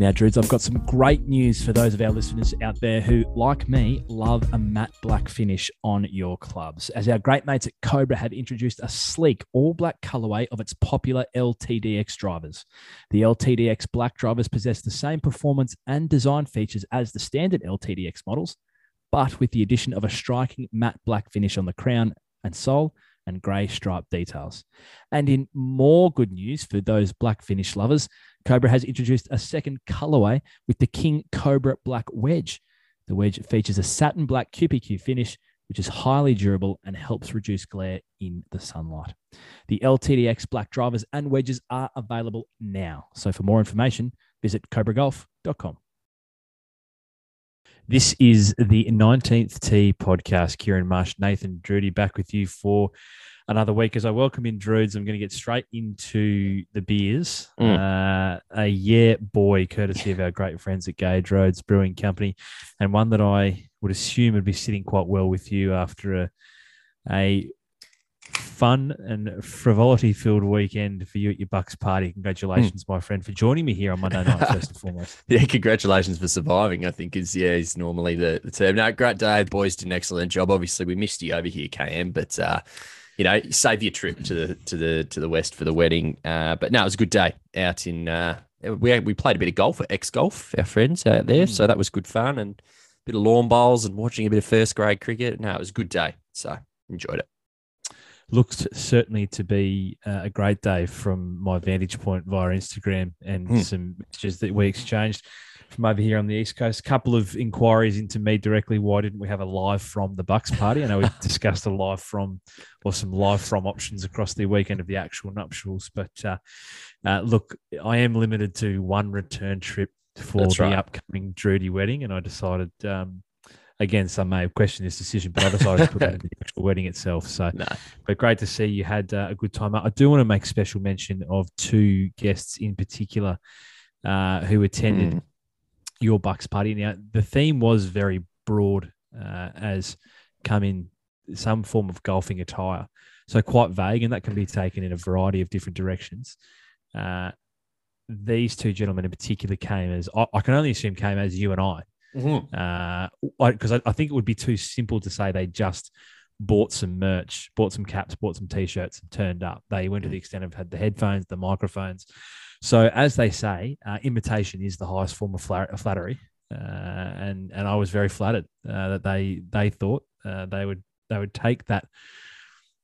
Now, Druids, I've got some great news for those of our listeners out there who, like me, love a matte black finish on your clubs. As our great mates at Cobra have introduced a sleek all black colorway of its popular LTDX drivers. The LTDX black drivers possess the same performance and design features as the standard LTDX models, but with the addition of a striking matte black finish on the crown and sole and grey stripe details. And in more good news for those black finish lovers, Cobra has introduced a second colorway with the King Cobra Black Wedge. The wedge features a satin black QPQ finish, which is highly durable and helps reduce glare in the sunlight. The LTDX black drivers and wedges are available now. So for more information, visit cobragolf.com. This is the 19th Tee podcast. Kieran Marsh, Nathan Drudy back with you for another week. As I welcome in Druids, I'm going to get straight into the beers. Uh, a yeah boy, courtesy of our great friends at Gage Roads Brewing Company, and one that I would assume would be sitting quite well with you after a, a fun and frivolity filled weekend for you at your Bucks party. Congratulations, my friend, for joining me here on Monday night, first and foremost. Yeah, congratulations for surviving. I think is yeah is normally the, the term. No, great day. The boys did an excellent job. Obviously, we missed you over here, KM, but uh, you know, save your trip to the to the to the west for the wedding. Uh, but no, it was a good day out in. Uh, we we played a bit of golf at X Golf, our friends out there, so that was good fun and a bit of lawn bowls and watching a bit of first grade cricket. No, it was a good day, so enjoyed it. Looked certainly to be uh, a great day from my vantage point via Instagram and Hmm. some messages that we exchanged from over here on the East Coast. A couple of inquiries into me directly. Why didn't we have a live from the Bucks party? I know we discussed a live from or some live from options across the weekend of the actual nuptials, but uh, uh, look, I am limited to one return trip for That's the right. upcoming Drudy wedding, and I decided. Um, Again, some may have questioned this decision, but I decided to put that in the actual wedding itself. So, No, but great to see you had uh, a good time. I do want to make special mention of two guests in particular uh, who attended Mm. your Bucks party. Now, the theme was very broad, uh, as come in some form of golfing attire, so quite vague, and that can be taken in a variety of different directions. Uh, these two gentlemen in particular came as I, I can only assume came as you and I, because I, I think it would be too simple to say they just bought some merch, bought some caps, bought some t-shirts, and turned up. They went to the extent of had the headphones, the microphones. So as they say, uh, imitation is the highest form of fla- flattery, uh, and and I was very flattered uh, that they they thought uh, they would they would take that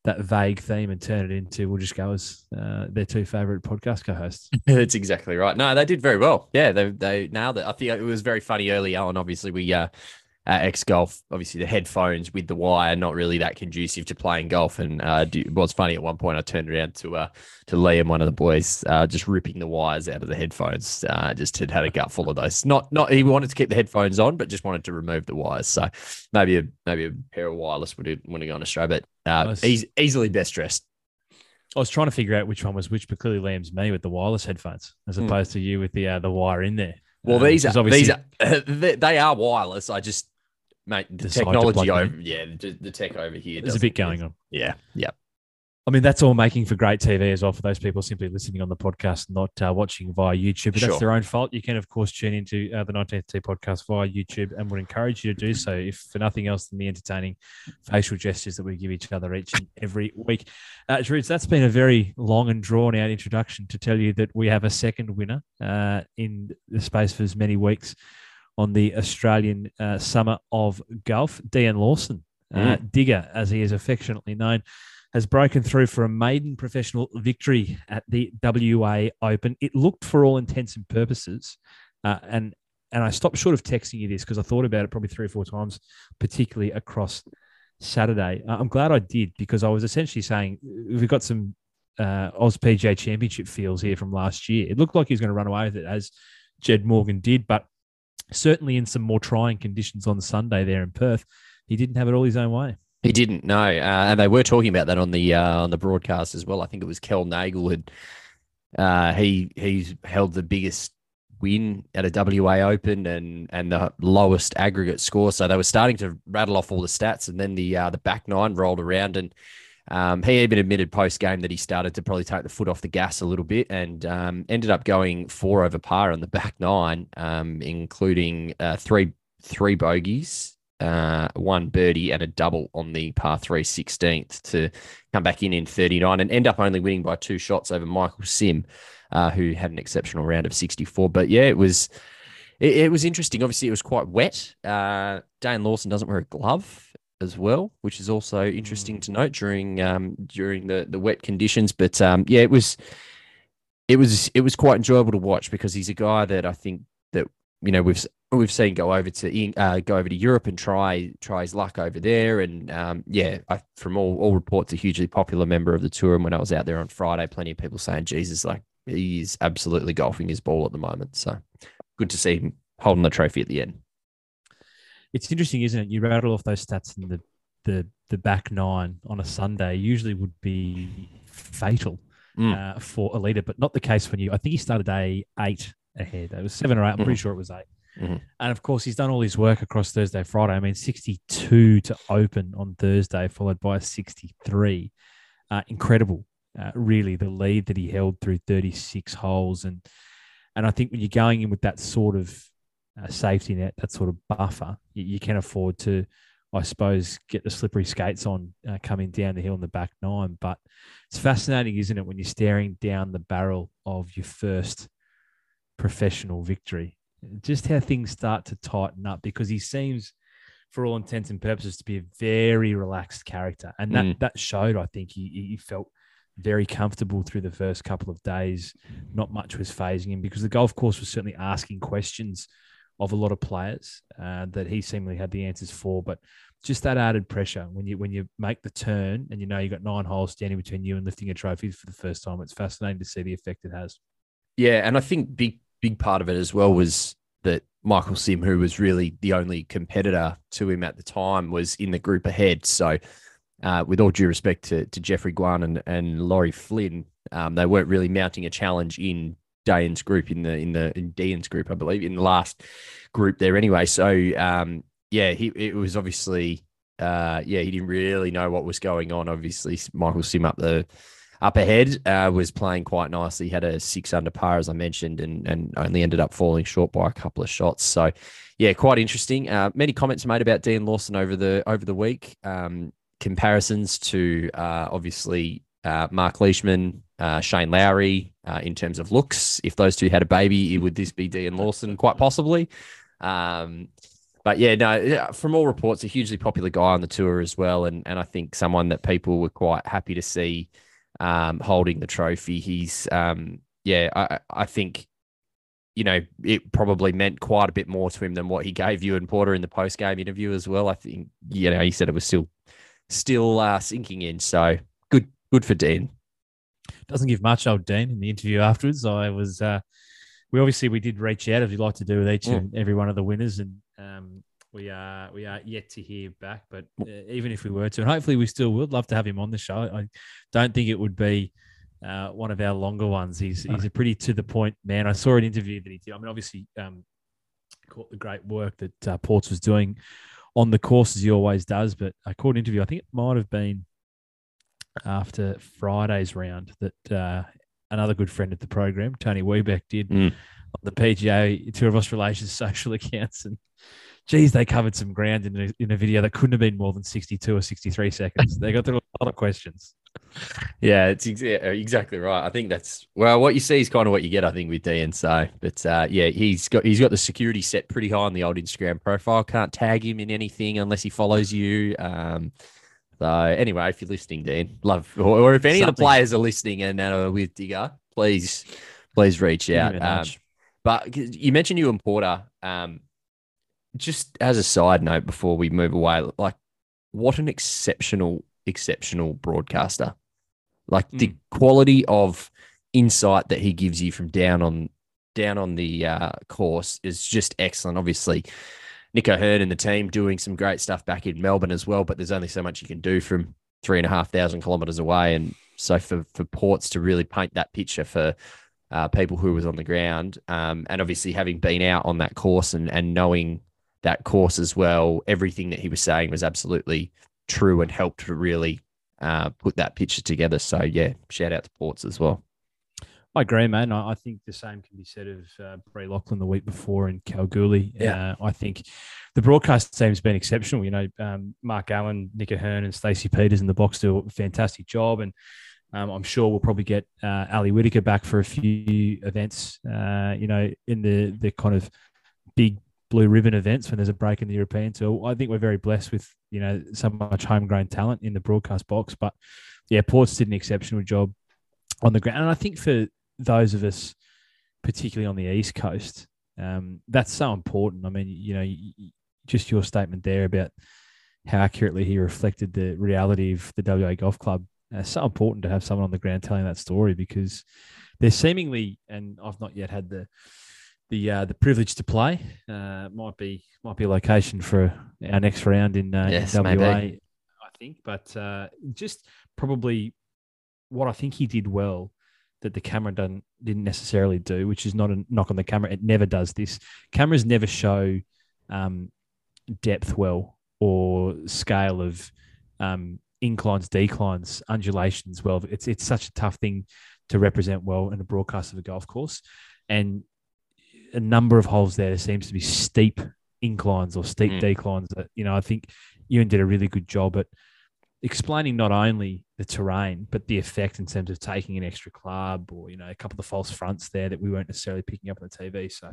that vague theme and turn it into we'll just go as uh, their two favorite podcast co-hosts. That's exactly right. No, they did very well. Yeah, they they nailed it. I think it was very funny early on. Obviously, we uh, at X Golf, obviously the headphones with the wire not really that conducive to playing golf. And uh, do- was funny at one point. I turned around to uh to Liam, one of the boys, uh, just ripping the wires out of the headphones. Uh, just had had a gut full of those. Not not he wanted to keep the headphones on, but just wanted to remove the wires. So maybe a maybe a pair of wireless would have, would have gone astray. But uh, easily best dressed. I was trying to figure out which one was which, but clearly Liam's me with the wireless headphones as Hmm. opposed to you with the uh, the wire in there. Well, Uh, these are these obviously- are they, they are wireless. I just mate the technology over yeah the, the tech over here. There's a bit going on. Yeah, yeah. I mean, that's all making for great TV as well for those people simply listening on the podcast, not uh, watching via YouTube. But Sure. that's their own fault. You can, of course, tune into uh, the 19th Tee podcast via YouTube and would encourage you to do so, if for nothing else than the entertaining facial gestures that we give each other each and every week. Uh, Drew's, that's been a very long and drawn out introduction to tell you that we have a second winner uh, in the space for as many weeks on the Australian uh, Summer of Golf. Deyen Lawson, uh, Digger, as he is affectionately known, has broken through for a maiden professional victory at the WA Open. It looked, for all intents and purposes, uh, and and I stopped short of texting you this because I thought about it probably three or four times, particularly across Saturday. Uh, I'm glad I did because I was essentially saying we've got some uh, Oz PGA Championship feels here from last year. It looked like he was going to run away with it as Jed Morgan did, but certainly in some more trying conditions on Sunday there in Perth, he didn't have it all his own way. He didn't know, uh, and they were talking about that on the uh, on the broadcast as well. I think it was Kel Nagle had uh, he he's held the biggest win at a WA Open and and the lowest aggregate score. So they were starting to rattle off all the stats, and then the uh, the back nine rolled around, and um, he even admitted post game that he started to probably take the foot off the gas a little bit, and um, ended up going four over par on the back nine, um, including uh, three three bogeys. Uh, one birdie and a double on the par three 16th to come back in in 39 and end up only winning by two shots over Michael Sim, uh, who had an exceptional round of 64. But yeah, it was it, it was interesting. Obviously, it was quite wet. Uh, Deyen Lawson doesn't wear a glove as well, which is also interesting to note during um, during the the wet conditions. But um, yeah, it was it was it was quite enjoyable to watch because he's a guy that I think that you know we've we've seen go over to uh, go over to Europe and try try his luck over there. And um, yeah, I, from all all reports, a hugely popular member of the tour. And when I was out there on Friday, plenty of people saying, "Jesus, like he is absolutely golfing his ball at the moment." So good to see him holding the trophy at the end. It's interesting, isn't it? You rattle off those stats and the the the back nine on a Sunday usually would be fatal Mm. uh, for a leader, but not the case when you. I think he started day eight ahead. It was seven or eight. I'm pretty Mhm. sure it was 8 Mhm. And of course, he's done all his work across Thursday, Friday. I mean, 62 to open on Thursday, followed by a 63. Uh, incredible, uh, really, the lead that he held through 36 holes, and and I think when you're going in with that sort of uh, safety net, that sort of buffer, you, you can afford to, I suppose, get the slippery skates on uh, coming down the hill in the back nine. But it's fascinating, isn't it, when you're staring down the barrel of your first professional victory, just how things start to tighten up because he seems, for all intents and purposes, to be a very relaxed character, and that Mm. that showed. I think he he felt very comfortable through the first couple of days. Not much was phasing him because the golf course was certainly asking questions of a lot of players uh, that he seemingly had the answers for, but just that added pressure when you when you make the turn and you know you've got nine holes standing between you and lifting a trophy for the first time. It's fascinating to see the effect it has. Yeah, and I think big big part of it as well was that Michael Sim, who was really the only competitor to him at the time, was in the group ahead. So, uh, with all due respect to, to Jeffrey Guan and, and Lawry Flynn, um, they weren't really mounting a challenge in Deyen's group in the in the in Deyen's group, I believe, in the last group there anyway. So, um, yeah, he it was obviously, uh, yeah, he didn't really know what was going on. Obviously, Michael Sim up the up ahead uh, was playing quite nicely. Had a six under par, as I mentioned, and and only ended up falling short by a couple of shots. So, yeah, quite interesting. Uh, many comments made about Deyen Lawson over the over the week. Um, comparisons to uh, obviously uh, Mark Leishman, uh, Shane Lowry uh, in terms of looks. If those two had a baby, would this be Deyen Lawson? Quite possibly. Um, but yeah, no, from all reports, a hugely popular guy on the tour as well, and and I think someone that people were quite happy to see um, holding the trophy. He's, um, yeah, I, I think, you know, it probably meant quite a bit more to him than what he gave Ewan Porter in the post game interview as well. I think, you know, he said it was still, still uh, sinking in. So good, good for Deyen. Doesn't give much, old Deyen. In the interview afterwards, I was. Uh, we obviously we did reach out as we like to do with each Mm. and every one of the winners, and um, we are we are yet to hear back. But uh, even if we were to, and hopefully we still would love to have him on the show. I don't think it would be uh, one of our longer ones. He's he's a pretty to the point man. I saw an interview that he did. I mean, obviously, um, caught the great work that uh, Ports was doing on the course as he always does. But I caught an interview. I think it might have been after Friday's round that uh, another good friend of the program, Tony Webeck, did Mm. on the PGA Tour of Australia's social accounts. And geez, they covered some ground in a, in a video that couldn't have been more than 62 or 63 seconds. they got through a lot of questions. Yeah, it's ex- exactly right. I think that's well, what you see is kind of what you get. I think with Deyen. So, but uh, yeah, he's got he's got the security set pretty high on the old Instagram profile. Can't tag him in anything unless he follows you. Um, so anyway, if you're listening, Deyen, love, or, or if any of the players are listening and are with Digger, please, please reach out. Um, but you mentioned Ewan Porter. Um, just as a side note, before we move away, like what an exceptional, exceptional broadcaster! Like the quality of insight that he gives you from down on down on the uh, course is just excellent. Obviously, Nick O'Hern and the team doing some great stuff back in Melbourne as well, but there's only so much you can do from three and a half thousand kilometers away. And so for, for Ports to really paint that picture for uh, people who was on the ground, um, and obviously having been out on that course and, and knowing that course as well, everything that he was saying was absolutely true and helped to really uh, put that picture together. So yeah, shout out to Ports as well. I agree, man. I, I think the same can be said of uh, Bree Lachlan the week before in Kalgoorlie. Yeah. Uh, I think the broadcast team's been exceptional. You know, um, Mark Allen, Nick O'Hern, and Stacey Peters in the box do a fantastic job. And um, I'm sure we'll probably get uh, Ali Whitaker back for a few events, uh, you know, in the, the kind of big blue ribbon events when there's a break in the European tour. I think we're very blessed with, you know, so much homegrown talent in the broadcast box. But yeah, Ports did an exceptional job on the ground. And I think for those of us, particularly on the East Coast, um, that's so important. I mean, you know, just your statement there about how accurately he reflected the reality of the WA Golf Club. Uh, so important to have someone on the ground telling that story because they're seemingly, and I've not yet had the the uh, the privilege to play. Uh, might be might be a location for our next round in, uh, Yes, in WA, maybe. I think. But uh, just probably what I think he did well that the camera done, didn't necessarily do, which is not a knock on the camera. It never does this. Cameras never show um, depth well or scale of um, inclines, declines, undulations well. It's it's such a tough thing to represent well in a broadcast of a golf course, and a number of holes there, there seems to be steep inclines or steep Mm. declines. That you know, I think Ewan did a really good job at explaining not only the terrain but the effect in terms of taking an extra club or you know a couple of the false fronts there that we weren't necessarily picking up on the TV. So,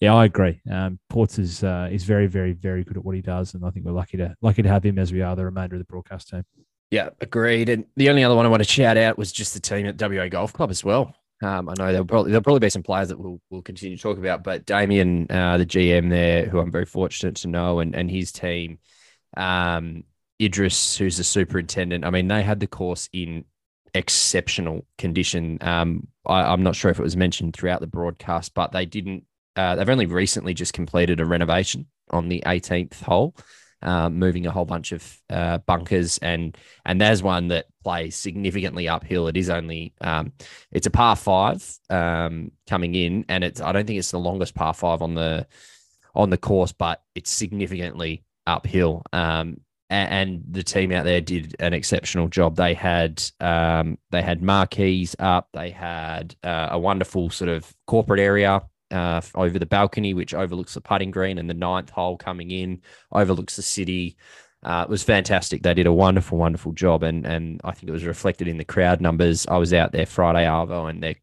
yeah, I agree. Um, Ports is uh, is very, very, very good at what he does, and I think we're lucky to lucky to have him as we are the remainder of the broadcast team. Yeah, agreed. And the only other one I want to shout out was just the team at WA Golf Club as well. Um, I know there'll probably there'll probably be some players that we'll we'll continue to talk about, but Damien, uh, the GM there, who I'm very fortunate to know, and and his team, um, Idris, who's the superintendent. I mean, they had the course in exceptional condition. Um, I, I'm not sure if it was mentioned throughout the broadcast, but they didn't. Uh, they've only recently just completed a renovation on the 18th hole, um, moving a whole bunch of uh, bunkers and and there's one that plays significantly uphill. It is only um, it's a par five um, coming in, and it's I don't think it's the longest par five on the on the course, but it's significantly uphill. Um, and the team out there did an exceptional job. They had um, they had marquees up. They had uh, a wonderful sort of corporate area uh, over the balcony, which overlooks the putting green, and the ninth hole coming in overlooks the city. Uh, it was fantastic. They did a wonderful, wonderful job, and and I think it was reflected in the crowd numbers. I was out there Friday Arvo, and they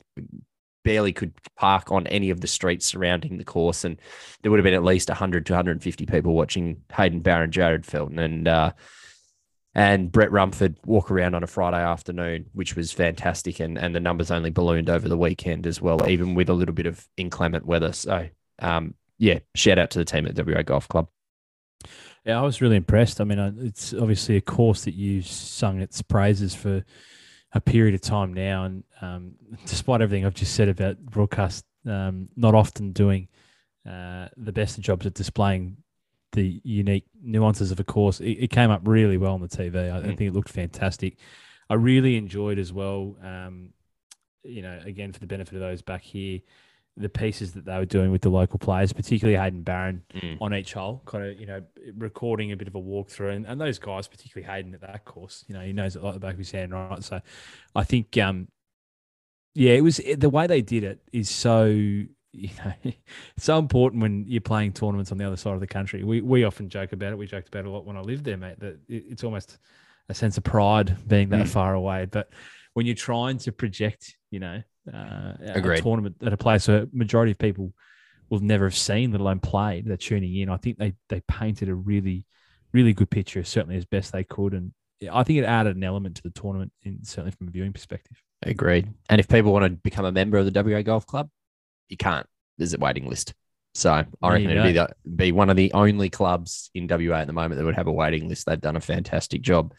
barely could park on any of the streets surrounding the course, and there would have been at least 100 to 150 people watching Hayden Barron, Jarryd Felton, and uh, and Brett Rumford walk around on a Friday afternoon, which was fantastic, and and the numbers only ballooned over the weekend as well, even with a little bit of inclement weather. So, um, yeah, shout out to the team at WA Golf Club. Yeah, I was really impressed. I mean, it's obviously a course that you've sung its praises for a period of time now, and um, despite everything I've just said about broadcast, um, not often doing uh, the best of jobs at displaying the unique nuances of a course, it, it came up really well on the TV. I, I Mm. think it looked fantastic. I really enjoyed as well. Um, you know, again for the benefit of those back here, the pieces that they were doing with the local players, particularly Hayden Barron Mm. on each hole, kind of, you know, recording a bit of a walkthrough. And, and those guys, particularly Hayden at that course, you know, he knows it like the back of his hand, right? So I think, um, yeah, it was the way they did it is so, you know, so important when you're playing tournaments on the other side of the country. We, we often joke about it. We joked about it a lot when I lived there, mate, that it, it's almost a sense of pride being that Mm. far away. But when you're trying to project, you know, uh, a Agreed. tournament at a place where majority of people will never have seen, let alone played. They're tuning in. I think they they painted a really, really good picture, certainly as best they could, and I think it added an element to the tournament, in, certainly from a viewing perspective. Agreed. And if people want to become a member of the WA Golf Club, you can't. There's a waiting list. So I reckon it'd be, the, be one of the only clubs in WA at the moment that would have a waiting list. They've done a fantastic job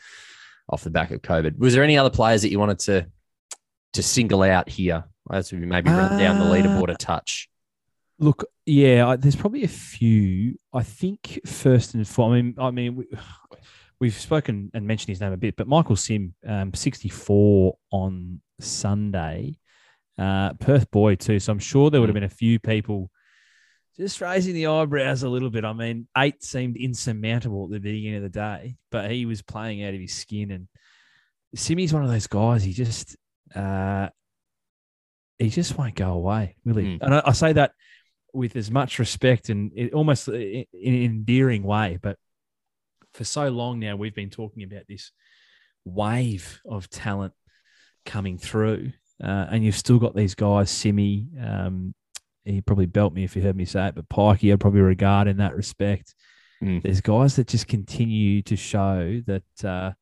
off the back of COVID. Was there any other players that you wanted to to single out here? As we maybe run down the Uh, leaderboard a touch. Look, yeah, I, there's probably a few. I think first and foremost, I mean, I mean, we, we've spoken and mentioned his name a bit, but Michael Sim, um, 64 on Sunday, uh, Perth boy too. So I'm sure there would have been a few people just raising the eyebrows a little bit. I mean, eight seemed insurmountable at the beginning of the day, but he was playing out of his skin. And Simmy's one of those guys. He just, uh, he just won't go away, really. Mm. And I, I say that with as much respect and it, almost in an endearing way. But for so long now, we've been talking about this wave of talent coming through, uh, and you've still got these guys, Simi. Um, he probably belt me if you heard me say it, but Pikey, I'd probably regard in that respect. Mm. There's guys that just continue to show that uh,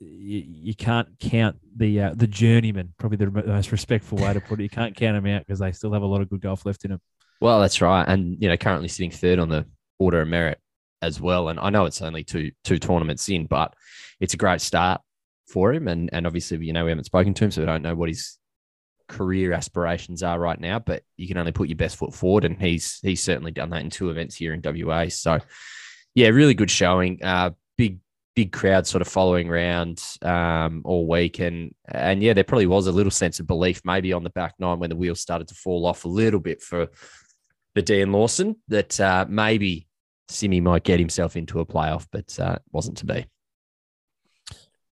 you, you can't count the uh, the journeyman. Probably the most respectful way to put it. You can't count them out because they still have a lot of good golf left in them. Well, that's right, and you know, currently sitting third on the order of merit as well. And I know it's only two two tournaments in, but it's a great start for him. And and obviously, you know, we haven't spoken to him, so we don't know what his career aspirations are right now. But you can only put your best foot forward, and he's he's certainly done that in two events here in WA. So, yeah, really good showing. Uh, big big crowd sort of following around um, all week, and and yeah, there probably was a little sense of belief maybe on the back nine when the wheels started to fall off a little bit for the Deyen Lawson that uh, maybe Simi might get himself into a playoff, but uh, wasn't to be.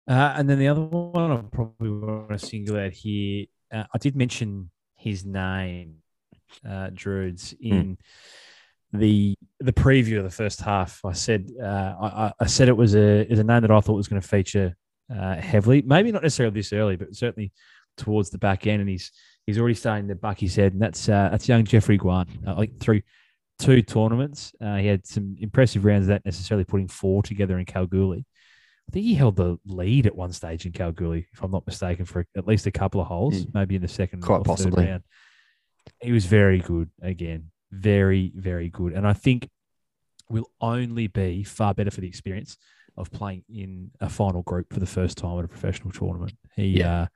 Uh, and then the other one I probably want to single out here. Uh, I did mention his name, uh, Druids, in the the preview of the first half. I said uh, I, I said it was a is a name that I thought was going to feature uh, heavily. Maybe not necessarily this early, but certainly towards the back end. And he's he's already starting to buck his head, and that's uh, that's young Jeffrey Guan. Uh, like through two tournaments, uh, he had some impressive rounds. That necessarily putting four together in Kalgoorlie. I think he held the lead at one stage in Kalgoorlie, if I'm not mistaken, for at least a couple of holes, Mm. maybe in the second Quite or third possibly. round. He was very good again, very very good, and I think will only be far better for the experience of playing in a final group for the first time at a professional tournament. He, Yeah. uh,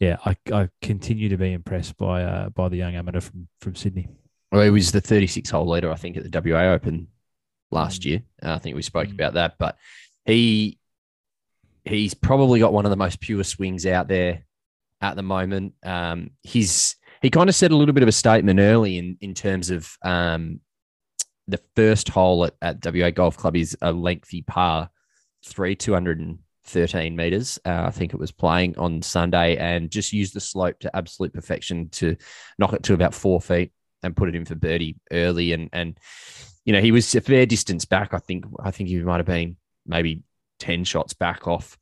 yeah, I, I continue to be impressed by uh, by the young amateur from from Sydney. Well, he was the 36 hole leader, I think, at the WA Open last year. Uh, I think we spoke Mm. about that, but he he's probably got one of the most pure swings out there at the moment. Um, he's he kind of said a little bit of a statement early in in terms of um, the first hole at, at WA Golf Club is a lengthy par, three 213 meters. Uh, I think it was playing on Sunday and just used the slope to absolute perfection to knock it to about four feet and put it in for birdie early. And and you know he was a fair distance back. I think I think he might have been maybe ten shots back off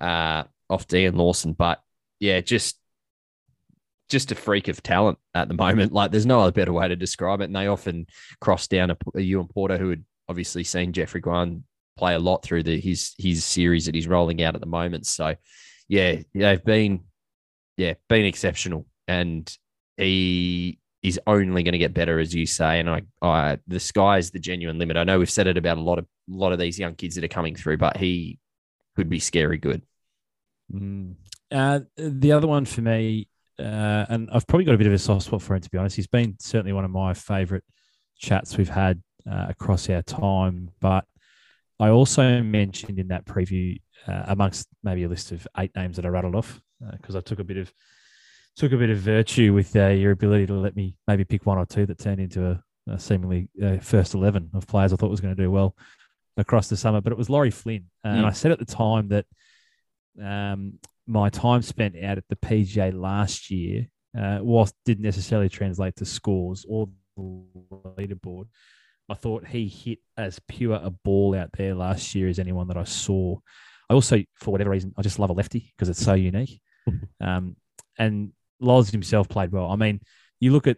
uh, off Deyen Lawson, but yeah, just just a freak of talent at the moment. Like there's no other better way to describe it. And they often cross down a, a Ewan Porter who had obviously seen Jeffrey Guan play a lot through the his his series that he's rolling out at the moment. So yeah, they've been yeah been exceptional, and he is only going to get better, as you say. And I, I the sky's the genuine limit. I know we've said it about a lot of a lot of these young kids that are coming through, but he could be scary good. Mm. Uh, the other one for me, uh, and I've probably got a bit of a soft spot for him to be honest. He's been certainly one of my favourite chats we've had uh, across our time. But I also mentioned in that preview, uh, amongst maybe a list of eight names that I rattled off, because I took a bit of took a bit of virtue with uh, your ability to let me maybe pick one or two that turned into a, a seemingly uh, first eleven of players I thought was going to do well across the summer. But it was Lawry Flynn, uh, and Mm. I said at the time that um, my time spent out at the PGA last year, uh, whilst didn't necessarily translate to scores or the leaderboard, I thought he hit as pure a ball out there last year as anyone that I saw. I also, for whatever reason, I just love a lefty because it's so unique. um, and Loz himself played well. I mean, you look at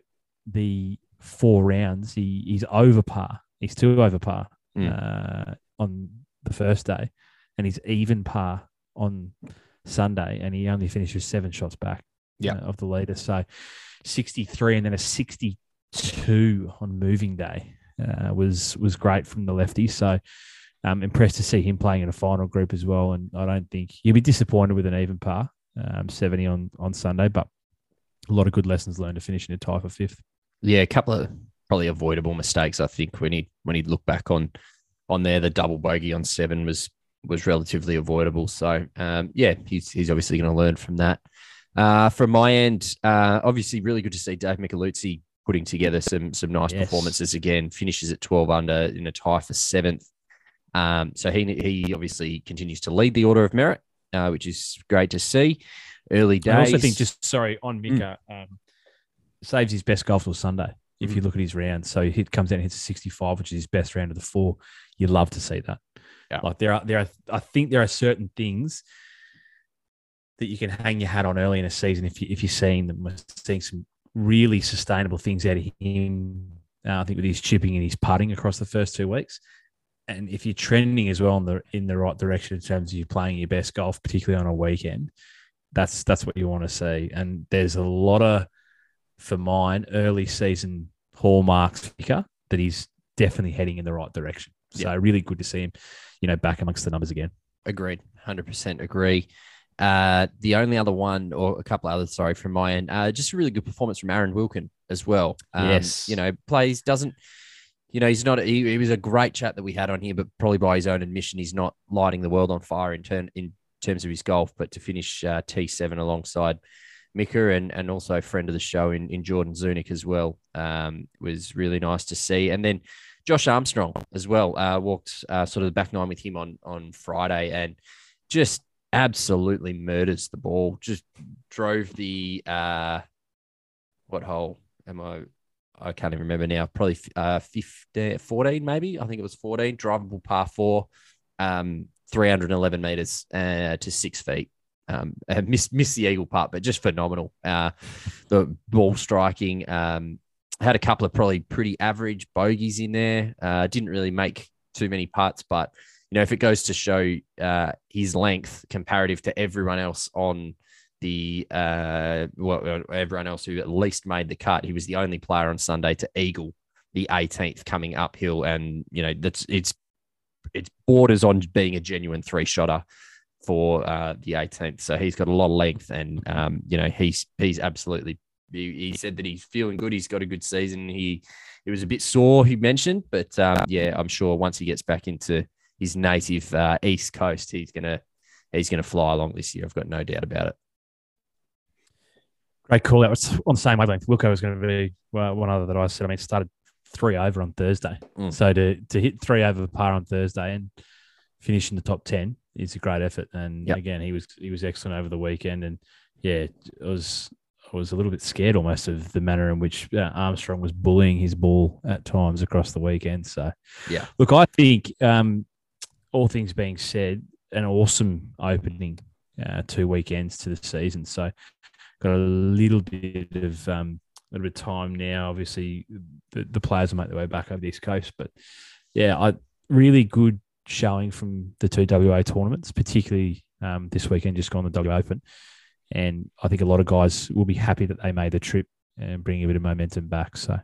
the four rounds, he, he's over par. He's two over par Mm. uh, on the first day, and he's even par on Sunday, and he only finishes seven shots back uh, of the leader. So 63 and then a 62 on moving day uh, was was great from the lefty. So I'm impressed to see him playing in a final group as well. And I don't think he'll be disappointed with an even par, um, 70 on, on Sunday, but a lot of good lessons learned to finish in a tie for fifth. Yeah, a couple of probably avoidable mistakes. I think when he when he looked back on on there, the double bogey on seven was was relatively avoidable. So um, yeah, he's he's obviously going to learn from that. Uh, from my end, uh, obviously really good to see Dave Micheluzzi putting together some some nice Yes. performances again. Finishes at twelve under in a tie for seventh. Um, so he he obviously continues to lead the order of merit, uh, which is great to see. Early days. I also think just sorry on Mika um, saves his best golf till Sunday. If you Mm. look at his round, so he comes out and hits a 65, which is his best round of the four. You love to see that. Yeah. Like there are there are I think there are certain things that you can hang your hat on early in a season if you if you're seeing them. We're seeing some really sustainable things out of him. Uh, I think with his chipping and his putting across the first two weeks. And if you're trending as well in the in the right direction in terms of you playing your best golf, particularly on a weekend, that's that's what you want to see. And there's a lot of, for mine, early season hallmarks that he's definitely heading in the right direction. So Yeah. really good to see him, you know, back amongst the numbers again. Agreed. 100% agree. Uh, the only other one, or a couple others, sorry, from my end, uh, just a really good performance from Aaron Wilkin as well. Um, Yes. You know, plays, doesn't, you know, he's not, he, he was a great chat that we had on here, but probably by his own admission, he's not lighting the world on fire in, turn, in terms of his golf, but to finish uh, T7 alongside Mika and, and also a friend of the show in, in Jordan Zunic as well um, was really nice to see. And then Josh Armstrong as well uh, walked uh, sort of the back nine with him on on Friday and just absolutely murders the ball. Just drove the uh, what hole am I? I can't even remember now. Probably uh, 15, 14 maybe. I think it was 14. Drivable par four, um, 311 meters uh, to six feet. Um, missed, missed the eagle putt, but just phenomenal. Uh, the ball striking, um, had a couple of probably pretty average bogeys in there. Uh, didn't really make too many putts, but you know, if it goes to show uh, his length comparative to everyone else on the uh, well, everyone else who at least made the cut, he was the only player on Sunday to eagle the 18th coming uphill, and you know that's it's it's borders on being a genuine three shotter for uh, the 18th. So he's got a lot of length, and um, you know he's he's absolutely. He, he said that he's feeling good. He's got a good season. He he was a bit sore. He mentioned, but um, yeah, I'm sure once he gets back into his native uh, East Coast, he's gonna he's gonna fly along this year. I've got no doubt about it. Great call out. It's on the same wavelength. Wilco was going to be well, one other that I said. I mean, started three over on Thursday. Mm. So to, to hit three over par on Thursday and finish in the top 10 is a great effort. And Yep. again, he was he was excellent over the weekend. And yeah, it was I was a little bit scared almost of the manner in which uh, Armstrong was bullying his ball at times across the weekend. So Yeah. look, I think um, all things being said, an awesome opening uh, two weekends to the season. So got a little bit of um, a little bit of time now. Obviously, the, the players will make their way back over the east coast, but yeah, I really good showing from the two WA tournaments, particularly um, this weekend, just gone the W Open, and I think a lot of guys will be happy that they made the trip and bring a bit of momentum back. So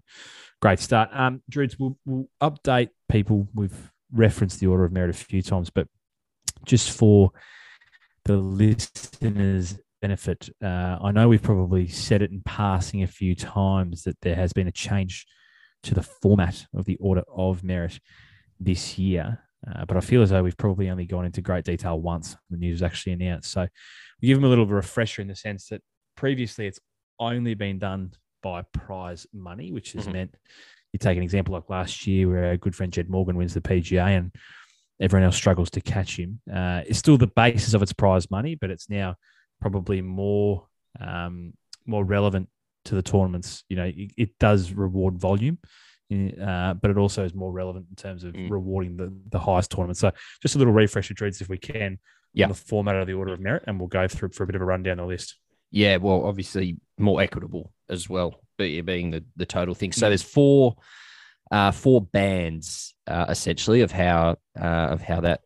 great start. Um, we'll, we'll update people. We've referenced the order of merit a few times, but just for the listeners' benefit, uh, I know we've probably said it in passing a few times that there has been a change to the format of the order of merit this year. Uh, but I feel as though we've probably only gone into great detail once the news was actually announced. So we give them a little bit of a refresher in the sense that previously it's only been done by prize money, which has Mhm. meant you take an example like last year where our good friend Jed Morgan wins the PGA and everyone else struggles to catch him. Uh, it's still the basis of its prize money, but it's now probably more um, more relevant to the tournaments. You know, it, it does reward volume, uh, but it also is more relevant in terms of Mm. rewarding the, the highest tournament. So just a little refresher, Dreads, if we can, Yeah. the format of the order of merit, and we'll go through for a bit of a rundown the list. Yeah, well, obviously more equitable as well, be- being the, the total thing. So there's four uh, four bands uh, essentially of how uh, of how that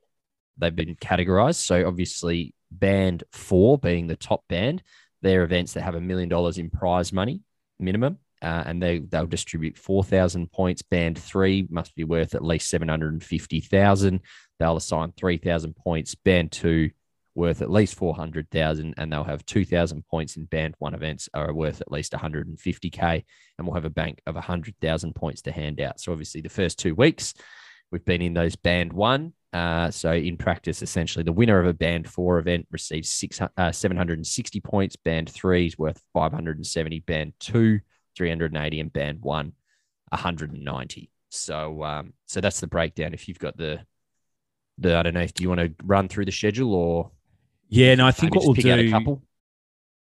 they've been categorized. So obviously, band four being the top band, they're events that have a million dollars in prize money minimum, uh, and they they'll distribute four thousand points. Band three must be worth at least seven hundred and fifty thousand. They'll assign three thousand points. Band two worth at least 400,000 and they'll have 2,000 points in band one events are worth at least 150k and we'll have a bank of 100,000 points to hand out. So obviously the first two weeks we've been in those band one. Uh, so in practice, essentially the winner of a band four event receives six, uh, 760 points. Band three is worth 570. Band two, 380 and band one, 190. So um, so that's the breakdown. If you've got the the I don't know, do you want to run through the schedule or Yeah, no, I think what we'll pick out a do. couple?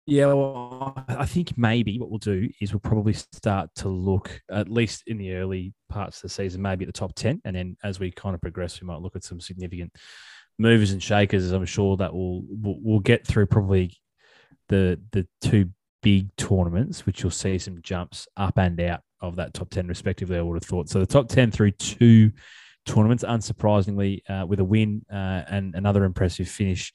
Yeah, well, I think maybe what we'll do is we'll probably start to look at least in the early parts of the season, maybe at the top ten, and then as we kind of progress, we might look at some significant movers and shakers. As I'm sure that we'll we'll, we'll get through probably the the two big tournaments, which you'll see some jumps up and out of that top ten respectively. I would have thought so. The top ten through two tournaments, unsurprisingly, uh, with a win uh, and another impressive finish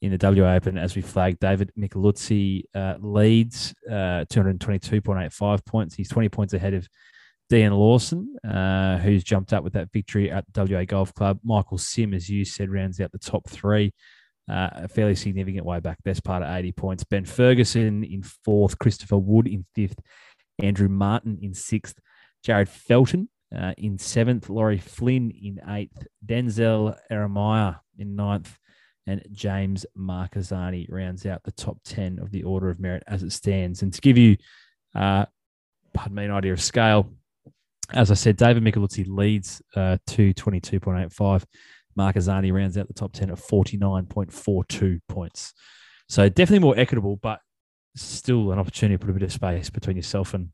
in the WA Open, as we flagged, David Micheluzzi uh, leads uh, 222.85 points. He's 20 points ahead of Deyen Lawson, uh, who's jumped up with that victory at WA Golf Club. Michael Sim, as you said, rounds out the top three. Uh, a fairly significant way back, best part of 80 points. Ben Ferguson in fourth, Christopher Wood in fifth, Andrew Martin in sixth, Jarryd Felton uh, in seventh, Lawry Flynn in eighth, Denzel Ieremia in ninth, and James Marchesani rounds out the top 10 of the order of merit as it stands. And to give you, uh, pardon me, an idea of scale, as I said, David Micheluzzi leads uh, to 22.85. Marchesani rounds out the top 10 at 49.42 points. So definitely more equitable, but still an opportunity to put a bit of space between yourself and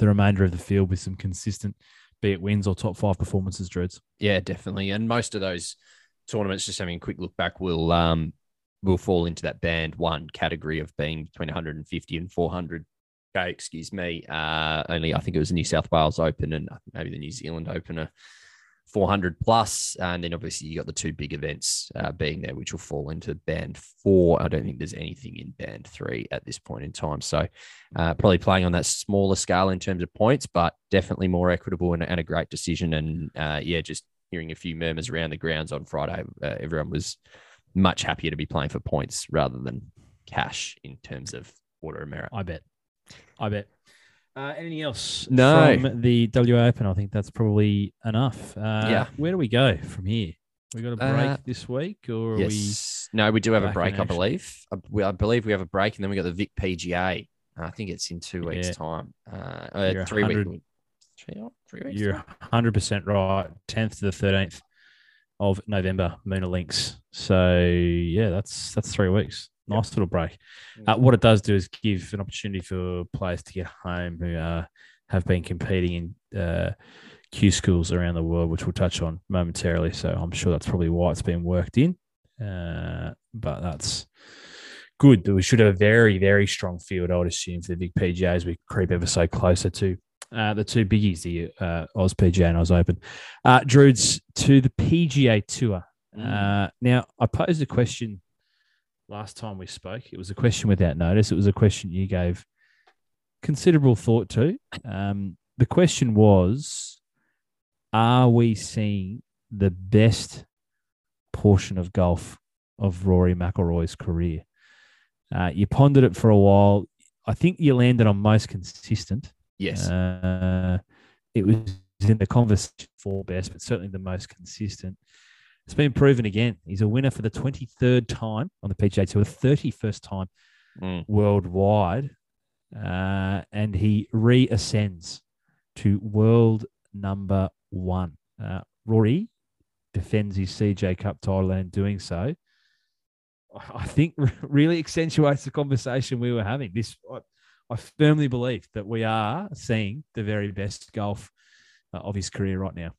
the remainder of the field with some consistent, be it wins or top five performances, Dreads. Yeah, definitely. And most of those tournaments, just having a quick look back, will um will fall into that band one category of being between 150 and 400. Okay, excuse me. Uh, only I think it was the New South Wales Open and maybe the New Zealand Open are 400 plus, and then obviously you got the two big events uh, being there, which will fall into band four. I don't think there's anything in band three at this point in time. So uh, probably playing on that smaller scale in terms of points, but definitely more equitable and, and a great decision. And uh, yeah, just hearing a few murmurs around the grounds on Friday, uh, everyone was much happier to be playing for points rather than cash in terms of order of merit. I bet. I bet. Uh, anything else No. from the WA Open? I think that's probably enough. Uh, Yeah. Where do we go from here? We got a break Uh, this week, or are Yes. No, we do have a break, I believe. I, we, I believe we have a break, and then we got the Vic PGA. I think it's in two weeks' Yeah. time. Uh, uh, three weeks. Three, three weeks. You're 100 percent right. 10th to the 13th of November, Moonah Links. So yeah, that's that's three weeks. Nice little break. Uh, what it does do is give an opportunity for players to get home who uh, have been competing in uh, Q schools around the world, which we'll touch on momentarily. So I'm sure that's probably why it's been worked in. Uh, but that's good. We should have a very, very strong field, I would assume, for the Vic PGA as we creep ever so closer to uh, the two biggies, the uh, Oz PGA and Oz Open. Uh, Drudes, to the PGA Tour. Uh, now, I posed a question last time we spoke. It was a question without notice. It was a question you gave considerable thought to. Um, the question was Are we seeing the best portion of golf of Rory McIlroy's career? Uh, you pondered it for a while. I think you landed on most consistent. Yes. Uh, it was in the conversation for best, but certainly the most consistent. It's been proven again. He's a winner for the 23rd time on the PGA Tour, the 31st time Mm. worldwide. Uh, and he reascends to world number one. Uh, Rory defends his CJ Cup title and in doing so, I- I think really accentuates the conversation we were having. This, I, I firmly believe that we are seeing the very best golf uh, of his career right now.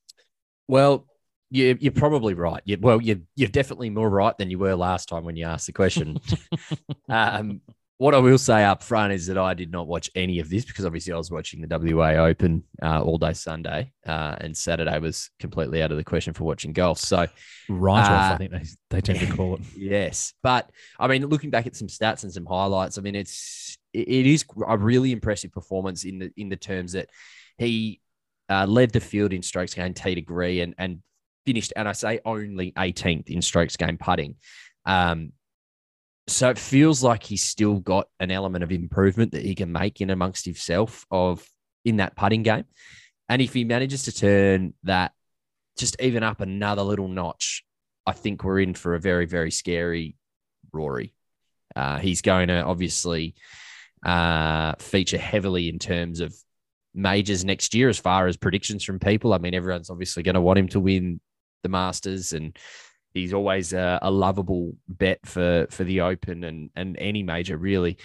Well, you, you're probably right. You, well, you're, you're definitely more right than you were last time when you asked the question. um, what I will say up front is that I did not watch any of this because obviously I was watching the WA Open uh, all day Sunday, uh, and Saturday was completely out of the question for watching golf. So, Right off, Uh, I think they, they tend to call it. yes, but I mean, looking back at some stats and some highlights, I mean, it's it it is a really impressive performance in the in the terms that he uh, led the field in strokes gained T degree and and finished, and I say only 18th in strokes gained putting. Um, so it feels like he's still got an element of improvement that he can make in amongst himself of in that putting game. And if he manages to turn that just even up another little notch, I think we're in for a very, very scary Rory. Uh, he's going to obviously uh, feature heavily in terms of majors next year as far as predictions from people. I mean, everyone's obviously going to want him to win the Masters, and he's always a, a, lovable bet for for the Open and and any major really.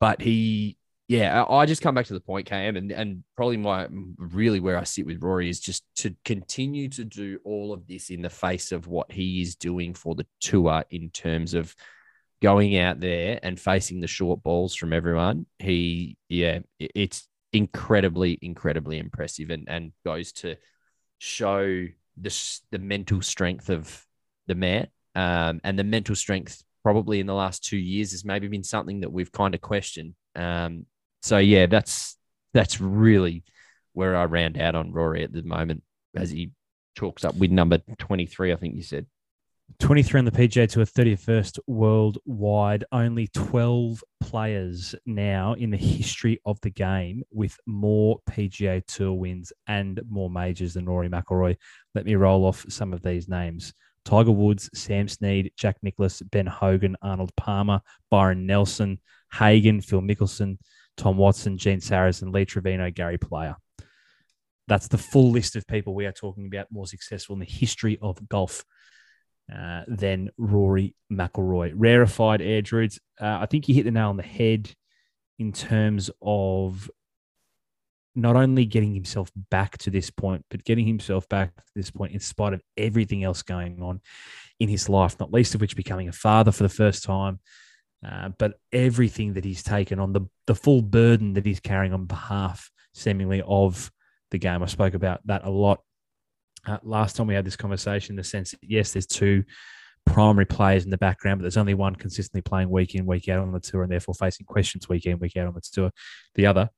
But he, yeah, I, just come back to the point, KM, and and probably my really where I sit with Rory is just to continue to do all of this in the face of what he is doing for the tour in terms of going out there and facing the short balls from everyone. He, yeah, it's incredibly, incredibly impressive and, and goes to show the, the mental strength of the man. Um, and the mental strength probably in the last two years has maybe been something that we've kind of questioned. Um, so yeah, that's that's really where I round out on Rory at the moment as he chalks up with number 23, I think you said. 23 on the PGA to a 31st worldwide. Only 12 players now in the history of the game with more PGA Tour wins and more majors than Rory McIlroy. Let me roll off some of these names. Tiger Woods, Sam Snead, Jack Nicklaus, Ben Hogan, Arnold Palmer, Byron Nelson, Hagen, Phil Mickelson, Tom Watson, Gene Sarazen, Lee Trevino, Gary Player. That's the full list of people we are talking about more successful in the history of golf uh, than Rory McIlroy. Rarefied air druids. Uh, I think you hit the nail on the head in terms of not only getting himself back to this point, but getting himself back to this point in spite of everything else going on in his life, not least of which becoming a father for the first time. Uh, but everything that he's taken on the the full burden that he's carrying on behalf, seemingly of the game. I spoke about that a lot uh, last time we had this conversation, in the sense that yes, there's two primary players in the background, but there's only one consistently playing week in, week out on the tour, and therefore facing questions week in, week out on the tour. The other,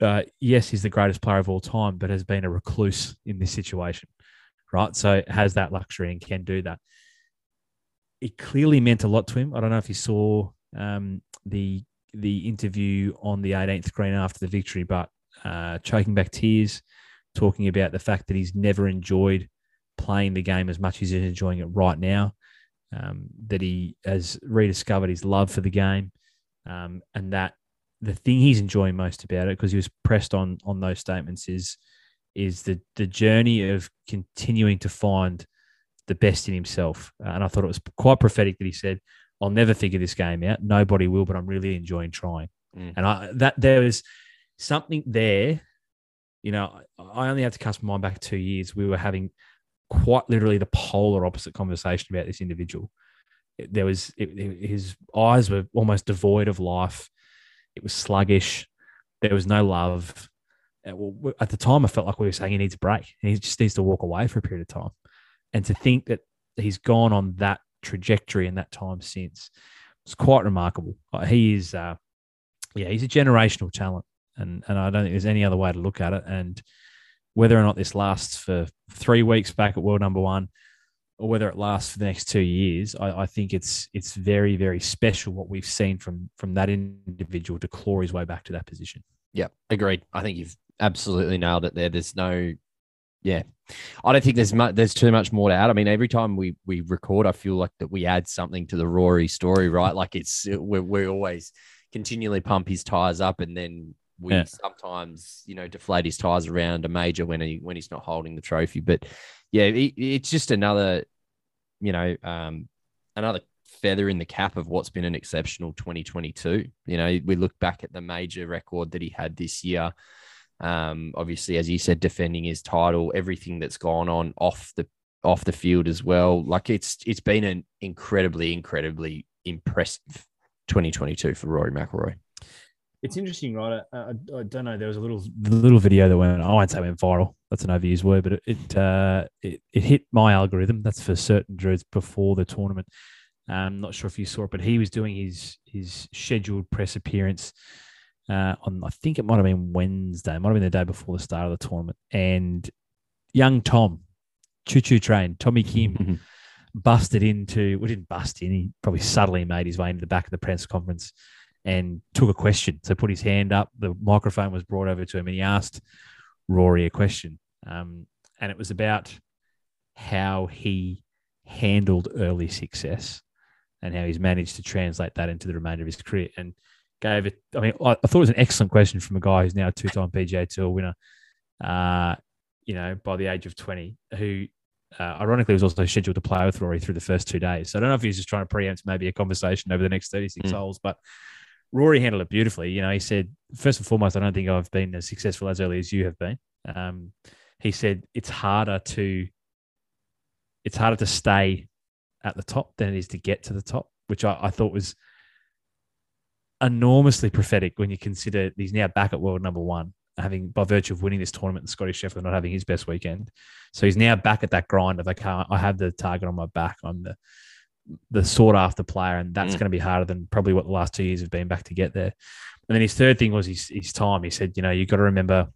uh, yes, he's the greatest player of all time, but has been a recluse in this situation, right? So has that luxury and can do that. It clearly meant a lot to him. I don't know if you saw um, the the interview on the 18th green after the victory, but uh, choking back tears talking about the fact that he's never enjoyed playing the game as much as he's enjoying it right now. Um, that he has rediscovered his love for the game, um, and that the thing he's enjoying most about it, because he was pressed on on those statements, is is the the journey of continuing to find the best in himself. Uh, and I thought it was quite prophetic that he said, "I'll never figure this game out. Nobody will, but I'm really enjoying trying." Mm. And I that there was something there you know, I only have to cast my mind back two years. We were having quite literally the polar opposite conversation about this individual. There was it, it, his eyes were almost devoid of life. It was sluggish. There was no love. Uh, at the time, I felt like we were saying he needs a break. He just needs to walk away for a period of time. And to think that he's gone on that trajectory in that time since, it's quite remarkable. Uh, he is, uh, yeah, he's a generational talent and and I don't think there's any other way to look at it. And whether or not this lasts for three weeks back at world number one, or whether it lasts for the next two years, I, I think it's it's very very special what we've seen from from that individual to claw his way back to that position. Yeah, agreed. I think you've absolutely nailed it there. There's no yeah, I don't think there's much. There's too much more to add. I mean, every time we we record, I feel like that we add something to the Rory story, right? Like it's we we always continually pump his tires up, and then we yeah. sometimes you know deflate his tires around a major when he when he's not holding the trophy. But yeah, it, it's just another you know um, another feather in the cap of what's been an exceptional 2022. You know, we look back at the major record that he had this year. Um, obviously, as you said, defending his title, everything that's gone on off the off the field as well. Like it's it's been an incredibly, incredibly impressive 2022 for Rory McIlroy it's interesting, right? I, I, I, don't know. There was a little little video that went. I won't say it went viral. That's an overused word, but it it, uh, it, it hit my algorithm. That's for certain druids before the tournament. I'm um, not sure if you saw it, but he was doing his his scheduled press appearance uh, on. I think it might have been Wednesday. It might have been the day before the start of the tournament. And young Tom, choo choo train, Tommy Kim. busted into, well, didn't bust in, he probably subtly made his way into the back of the press conference and took a question. So put his hand up, the microphone was brought over to him, and he asked Rory a question. Um, and it was about how he handled early success and how he's managed to translate that into the remainder of his career. And gave it, I mean, I, I thought it was an excellent question from a guy who's now a two time PGA Tour winner, uh, you know, by the age of 20, who uh, ironically was also scheduled to play with Rory through the first two days. So I don't know if he's just trying to preempt maybe a conversation over the next 36 Mm. holes, but Rory handled it beautifully. You know, he said, first and foremost, I don't think I've been as successful as early as you have been. Um, he said it's harder to it's harder to stay at the top than it is to get to the top, which I, I thought was enormously prophetic when you consider he's now back at world number one, having by virtue of winning this tournament and Scotty Scheffler not having his best weekend. So he's now back at that grind of like, "Ah, I have the target on my back. I'm the the sought after player, and that's Mm. going to be harder than probably what the last two years have been back to get there. And then his third thing was his, his time. He said, you know, you've got to remember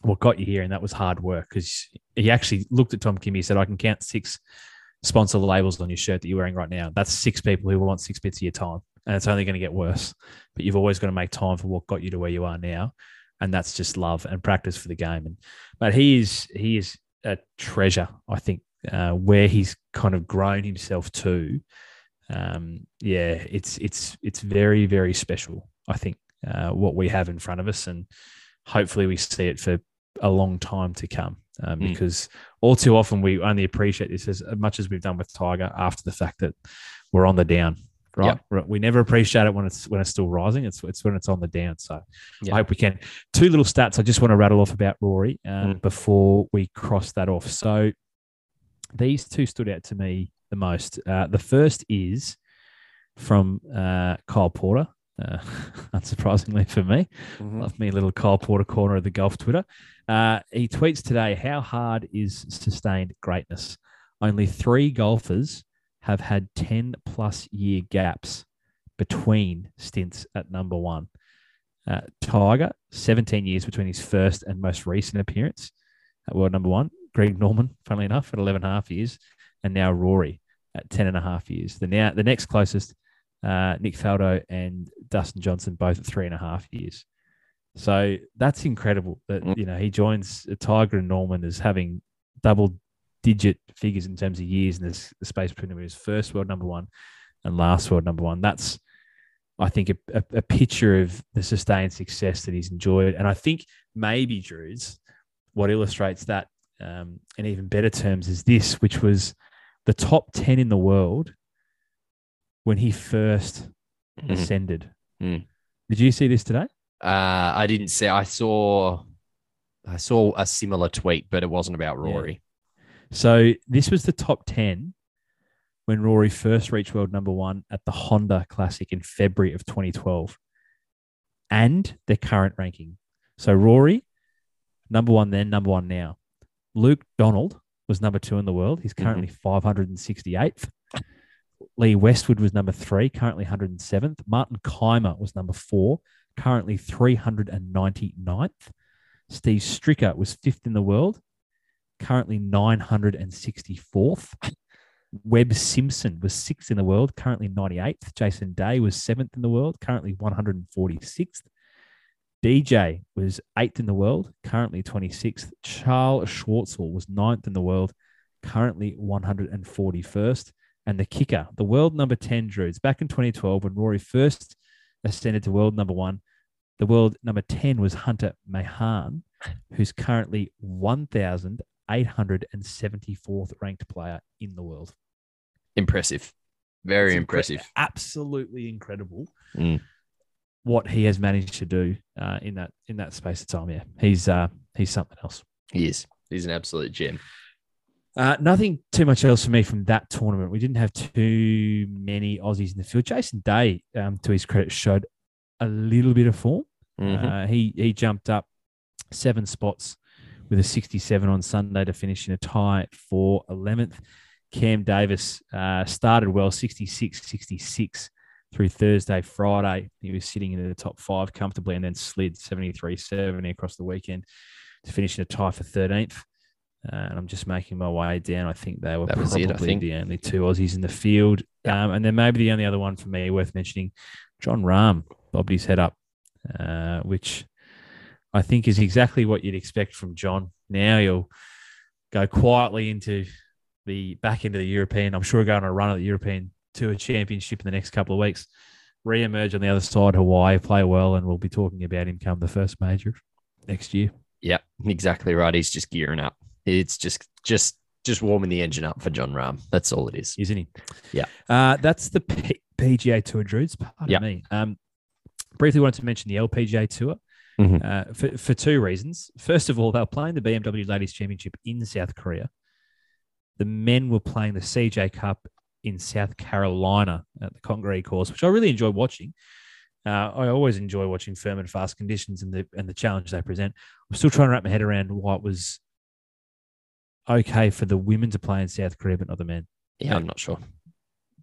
what got you here, and that was hard work. Because he actually looked at Tom Kim. He said, I can count six sponsor labels on your shirt that you're wearing right now. That's six people who want six bits of your time, and it's only going to get worse. But you've always got to make time for what got you to where you are now, and that's just love and practice for the game. And but he is he is a treasure, I think, uh, where he's kind of grown himself to. Um, yeah, it's it's it's very very special. I think uh, what we have in front of us, and hopefully we see it for a long time to come. Um, Mm. Because all too often we only appreciate this as much as we've done with Tiger after the fact that we're on the down. Right? Right. We never appreciate it when it's when it's still rising. It's it's when it's on the down. So Yeah. I hope we can. Two little stats I just want to rattle off about Rory um, Mm. before we cross that off. So these two stood out to me the most. Uh, the first is from uh, Kyle Porter, uh, unsurprisingly for me. Mhm. Love me a little Kyle Porter corner of the golf Twitter. Uh, he tweets today How hard is sustained greatness? Only three golfers have had 10 plus year gaps between stints at number one. Uh, Tiger, 17 years between his first and most recent appearance at world number one. Greg Norman, funnily enough, at 11 and a half years. And now Rory at 10 and a half years. The, now, the next closest, uh, Nick Faldo and Dustin Johnson, both at three and a half years. So that's incredible that, Mm. you know, he joins Tiger and Norman as having double digit figures in terms of years in this the space between his first world number one and last world number one. That's, I think, a, a, a picture of the sustained success that he's enjoyed. And I think maybe, Drews, what illustrates that um, in even better terms is this, which was the top 10 in the world when he first Mhm. ascended. Mm. Did you see this today? Uh, I didn't see. I saw. I saw a similar tweet, but it wasn't about Yeah. Rory. So this was the top 10 when Rory first reached world number one at the Honda Classic in February of 2012 and their current ranking. So Rory, number one then, number one now. Luke Donald was number two in the world. He's mm-hmm. currently 568th. Lee Westwood was number three, currently 107th. Martin Kaymer was number four, currently 399th. Steve Stricker was fifth in the world, currently 964th. Webb Simpson was sixth in the world, currently 98th. Jason Day was seventh in the world, currently 146th. DJ was eighth in the world, currently 26th. Charles Schwartzel was ninth in the world, currently 141st. And the kicker, the world number 10 Drews, back in 2012 when Rory first ascended to world number one, the world number 10 was Hunter Mahan, who's currently 1,874th ranked player in the world. Impressive. Very It's incre- impressive. Absolutely incredible Mm. What he has managed to do uh, in that in that space of time. Yeah, he's uh, he's something else. He is. He's an absolute gem. Uh, nothing too much else for me from that tournament. We didn't have too many Aussies in the field. Jason Day, um, to his credit, showed a little bit of form. Mhm. Uh, he he jumped up seven spots with a 67 on Sunday to finish in a tie for 11th. Cam Davis uh, started well, 66 66 through Thursday, Friday. He was sitting in the top five comfortably and then slid 73 70 across the weekend to finish in a tie for 13th. Uh, and I'm just making my way down. I think they were That probably it, the only two Aussies in the field. Um, and then maybe the only other one for me worth mentioning, Jon Rahm bobbed his head up, uh, which I think is exactly what you'd expect from Jon. Now he'll go quietly into the back end of the European. I'm sure going on a run at the European Tour Championship in the next couple of weeks. Re-emerge on the other side, Hawaii, play well, and we'll be talking about him come the first major next year. Yeah, exactly right. He's just gearing up. It's just just just warming the engine up for Jon Rahm. That's all it is. isn't he? Yeah. Uh, that's the P- PGA Tour, Drudes. Pardon Yeah. me. Um, briefly wanted to mention the LPGA Tour Mhm. uh, for, for two reasons. First of all, they were playing the BMW Ladies Championship in South Korea. The men were playing the CJ Cup in South Carolina at the Congaree course, which I really enjoy watching. Uh, I always enjoy watching firm and fast conditions and the and the challenge they present. I'm still trying to wrap my head around why it was okay for the women to play in South Korea, but not the men Yeah, I'm not sure.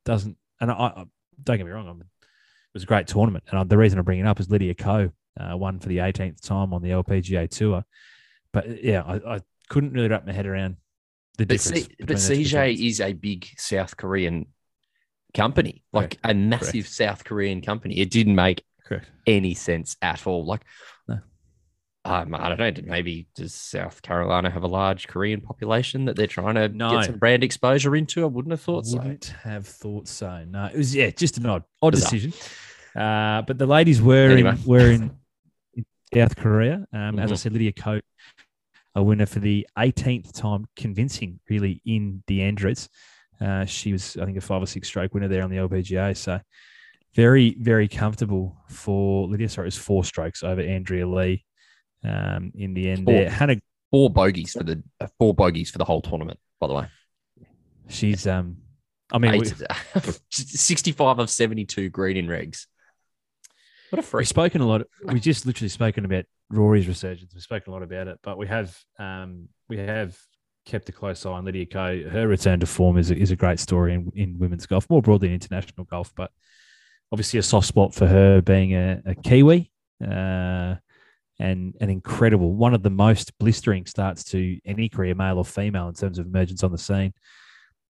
doesn't, and I, I don't get me wrong, I mean, it was a great tournament. And I, the reason I bring it up is Lydia Ko uh, won for the 18th time on the LPGA Tour. But yeah, I, I couldn't really wrap my head around the But, difference. C- but between those two CJ is a big South Korean company, like a massive South Korean company. It didn't make correct. any sense at all. Like, No. um, I don't know. Maybe does South Carolina have a large Korean population that they're trying to No. get some brand exposure into? I wouldn't have thought so. Wouldn't have thought so. No, it was yeah, just an odd, odd Bizarre. decision. Uh, but the ladies were Anyway. in were in, South Korea. Um, As I said, Lydia Ko, a winner for the 18th time, convincing really in the Andrets. Uh, she was, I think, a five or six stroke winner there on the LPGA. So very, very comfortable for Lydia. Sorry, it was four strokes over Andrea Lee um, in the end. Four. There, Hannah, Four bogeys for the uh, four bogeys for the whole tournament. By the way, she's, um, I mean, we, 65 of 72 green in regs. What a We've spoken a lot. We just literally spoken about Rory's resurgence. We've spoken a lot about it, but we have um, we have kept a close eye on Lydia Ko. Her return to form is a, is a great story in, in women's golf, more broadly in international golf, but obviously a soft spot for her being a, a Kiwi uh, and an incredible one of the most blistering starts to any career, male or female, in terms of emergence on the scene.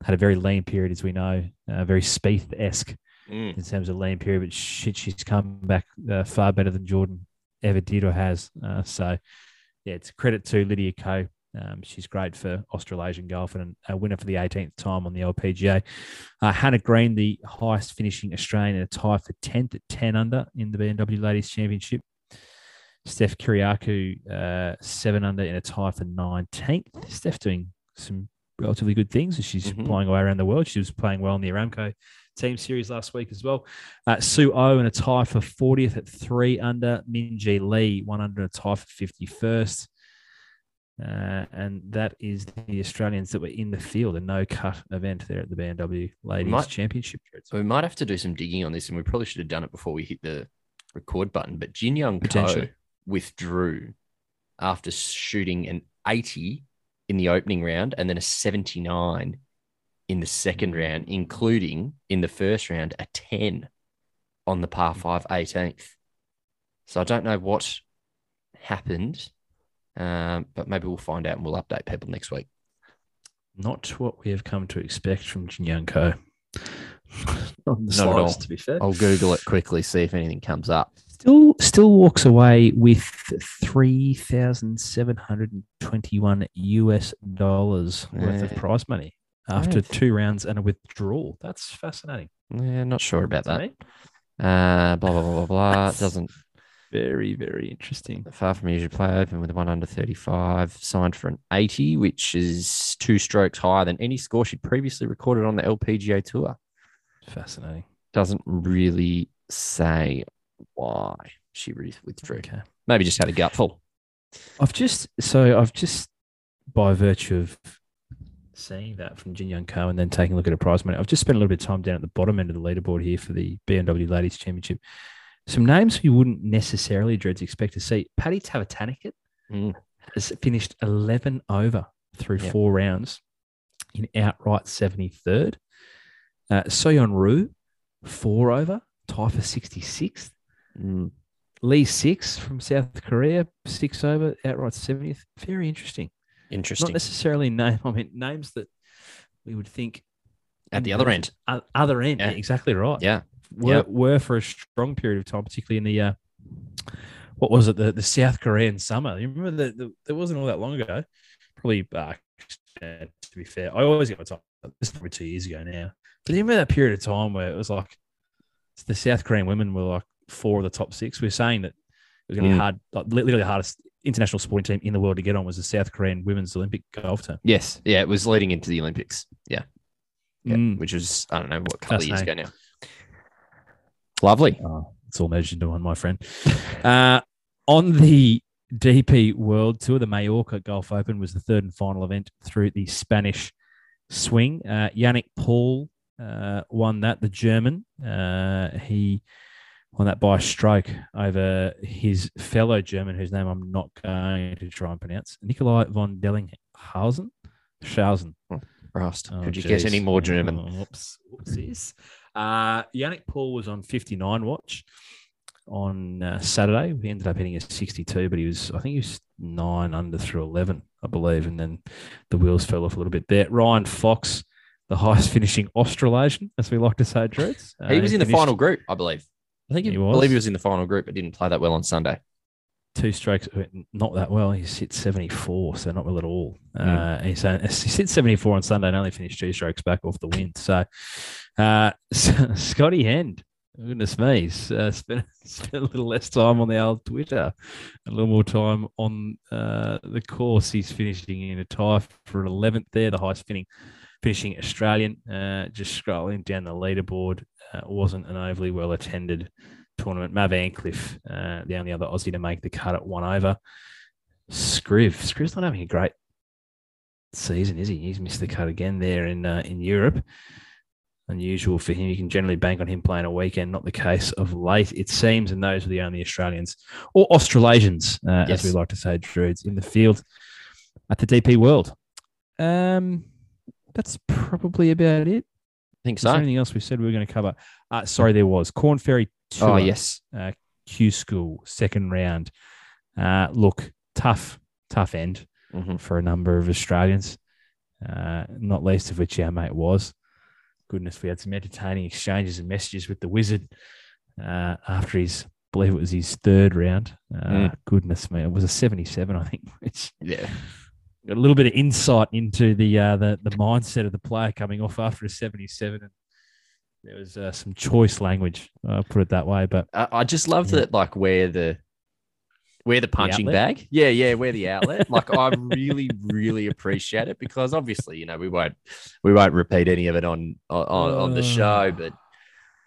Had a very lean period, as we know, uh, very Spieth esque Mm. in terms of lean period, but shit, she's come back uh, far better than Jordan ever did or has. Uh, so, yeah, it's credit to Lydia Ko. Um, she's great for Australasian golf and a winner for the 18th time on the LPGA. Uh, Hannah Green, the highest finishing Australian in a tie for 10th at 10 under in the BMW Ladies Championship. Steph Kyriacou, uh, 7 under in a tie for 19th. Steph doing some relatively good things as she's Mhm. flying away around the world. She was playing well in the Aramco team series last week as well. Uh, Sue O in a tie for 40th at three under. Minjee Lee, one under a tie for 51st. Uh, and that is the Australians that were in the field, a no cut event there at the BMW Ladies might- Championship. We might have to do some digging on this, and we probably should have done it before we hit the record button. But Jin Young Ko withdrew after shooting an 80 in the opening round and then a 79 in the second round, including in the first round a 10 on the par 5 18th. So I don't know what happened, um, but maybe we'll find out and we'll update people next week. Not what we have come to expect from Jin Young Ko. Not Not at all. to be fair. I'll Google it quickly, see if anything comes up. Still, still walks away with three thousand seven hundred and twenty-one US dollars worth of prize money after Right. two rounds and a withdrawal. That's fascinating. Yeah, not sure about that. Uh, blah blah blah blah blah. Doesn't Very, very interesting. far from usual play open with one under thirty five, signed for an eighty, which is two strokes higher than any score she'd previously recorded on the LPGA tour. Fascinating. Doesn't really say why she re- withdrew. Okay. Maybe just had a gutful. I've just so I've just by virtue of seeing that from Jin Young Ko and then taking a look at a prize money, I've just spent a little bit of time down at the bottom end of the leaderboard here for the BMW Ladies Championship. Some names we wouldn't necessarily dreads expect to see. Patty Tavatanakit Mm. has finished 11 over through Yep. four rounds in outright 73rd. Uh, So Yeon Ryu, four over, tie for 66th. Mm. Lee Six from South Korea, six over, outright 70th. Very interesting. Not necessarily name. I mean, names that we would think At the other end. other end. Yeah. Exactly right. Yeah. Were, Yeah. were for a strong period of time, particularly in the uh, what was it, the, the South Korean summer. You remember that the, there wasn't all that long ago. Probably uh, to be fair, I always get my time. This is probably two years ago now. But you remember that period of time where it was like the South Korean women were like four of the top six. We are saying that it was going to Mm. be hard, like literally the hardest international sporting team in the world to get on was the South Korean women's Olympic golf team. Yes. Yeah. It was leading into the Olympics. Yeah. Yeah. Mm. Which was, I don't know, what couple of years ago now. Lovely. Oh, it's all measured into one, my friend. Uh, on the DP World Tour, the Mallorca Golf Open was the third and final event through the Spanish swing. Uh, Yannick Paul uh, won that, the German. Uh, he won that by a stroke over his fellow German, whose name I'm not going to try and pronounce, Nicolai von Dellingshausen. Schausen. Rust. Oh, Could you get any more German? Oh, Oops. Whoopsies. Uh, Yannick Paul was on 59 watch on uh, Saturday. He ended up hitting a 62, but he was, I think he was nine under through 11, I believe. And then the wheels fell off a little bit there. Ryan Fox, the highest finishing Australasian, as we like to say, Drews. Uh, he was in the finished final group, I believe. I think he, He I believe he was in the final group, but didn't play that well on Sunday. Two strokes, uh, not that well. He's hit 74, so not well at all. Mm. Uh, he's, he's hit 74 on Sunday and only finished two strokes back off the win. So, uh, Scotty Hend, goodness me, he's uh, spent, spent a little less time on the old Twitter, a little more time on uh, the course. He's finishing in a tie for 11th there, the highest finishing, finishing Australian. Uh, just scrolling down the leaderboard, uh, wasn't an overly well attended tournament. Mav Antcliff, uh, the only other Aussie to make the cut at one over. Scriv, Scriv's not having a great season, is he? He's missed the cut again there in uh, in Europe. Unusual for him. You can generally bank on him playing a weekend. Not the case of late, it seems. And those are the only Australians or Australasians, uh, Yes. as we like to say, Druids, in the field at the DP World. Um, that's probably about it. I think Is there so. anything else we said we were going to cover? Uh, sorry, there was Korn Ferry Tour. Oh, yes. uh, Q School second round. Uh, look, tough, tough end Mhm. for a number of Australians, uh, not least of which our mate was. Goodness, we had some entertaining exchanges and messages with the Wizard uh, after his, I believe it was his third round. Uh, Mm. Goodness me, it was a seventy-seven, I think, which Yeah. Got a little bit of insight into the uh, the the mindset of the player coming off after a seventy-seven. And there was uh, some choice language, I'll put it that way, but I, I just love Yeah. that, like, where the where the punching outlet? bag. Yeah, yeah, where the outlet. like, I really, really appreciate it because obviously, you know, we won't we won't repeat any of it on on, on the show, Uh. but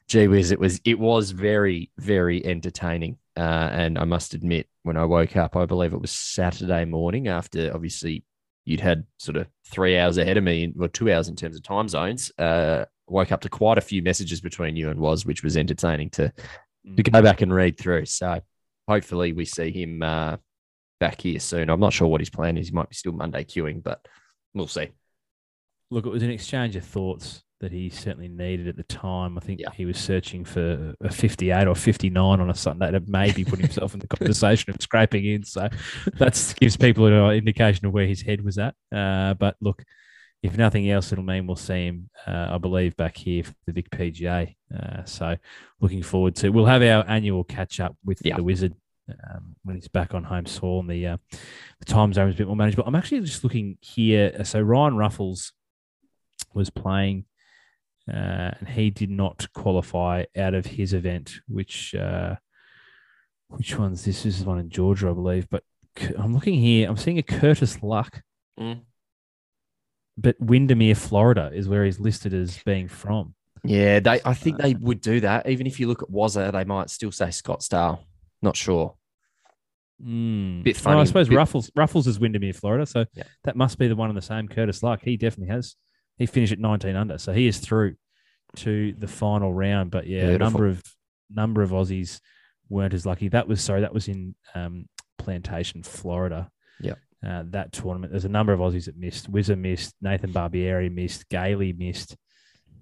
gee whiz, it was it was very, very entertaining. Uh, and I must admit, when I woke up, I believe it was Saturday morning after obviously you'd had sort of three hours ahead of me, or two hours in terms of time zones. Uh, woke up to quite a few messages between you and was, which was entertaining to to go back and read through. So hopefully we see him uh, back here soon. I'm not sure what his plan is. He might be still Monday queuing, but we'll see. Look, it was an exchange of thoughts that he certainly needed at the time. I think Yeah. he was searching for a 58 or 59 on a Sunday to maybe put himself in the conversation of scraping in. So that gives people an indication of where his head was at. Uh, but look, if nothing else, it'll mean we'll see him, uh, I believe, back here for the Vic PGA. Uh, so looking forward to. We'll have our annual catch up with Yeah. the Wizard um, when he's back on home soil and the uh, the time zone is a bit more manageable. I'm actually just looking here. So Ryan Ruffles was playing, uh, and he did not qualify out of his event. Which uh, which one's this? This is one in Georgia, I believe. But I'm looking here. I'm seeing a Curtis Luck, Mm. but Windermere, Florida, is where he's listed as being from. Yeah, they. I think they would do that. Even if you look at Wazza, they might still say Scottsdale. Not sure. Mm. Bit Well, I suppose bit- Ruffles Ruffles is Windermere, Florida, so Yeah. that must be the one and the same. Curtis Luck, he definitely has. He finished at 19 under, so he is through to the final round. But yeah, a number of number of Aussies weren't as lucky. That was sorry, that was in um, Plantation, Florida. Yeah. Uh, that tournament. There's a number of Aussies that missed. Wizard missed. Nathan Barbieri missed. Gailey missed.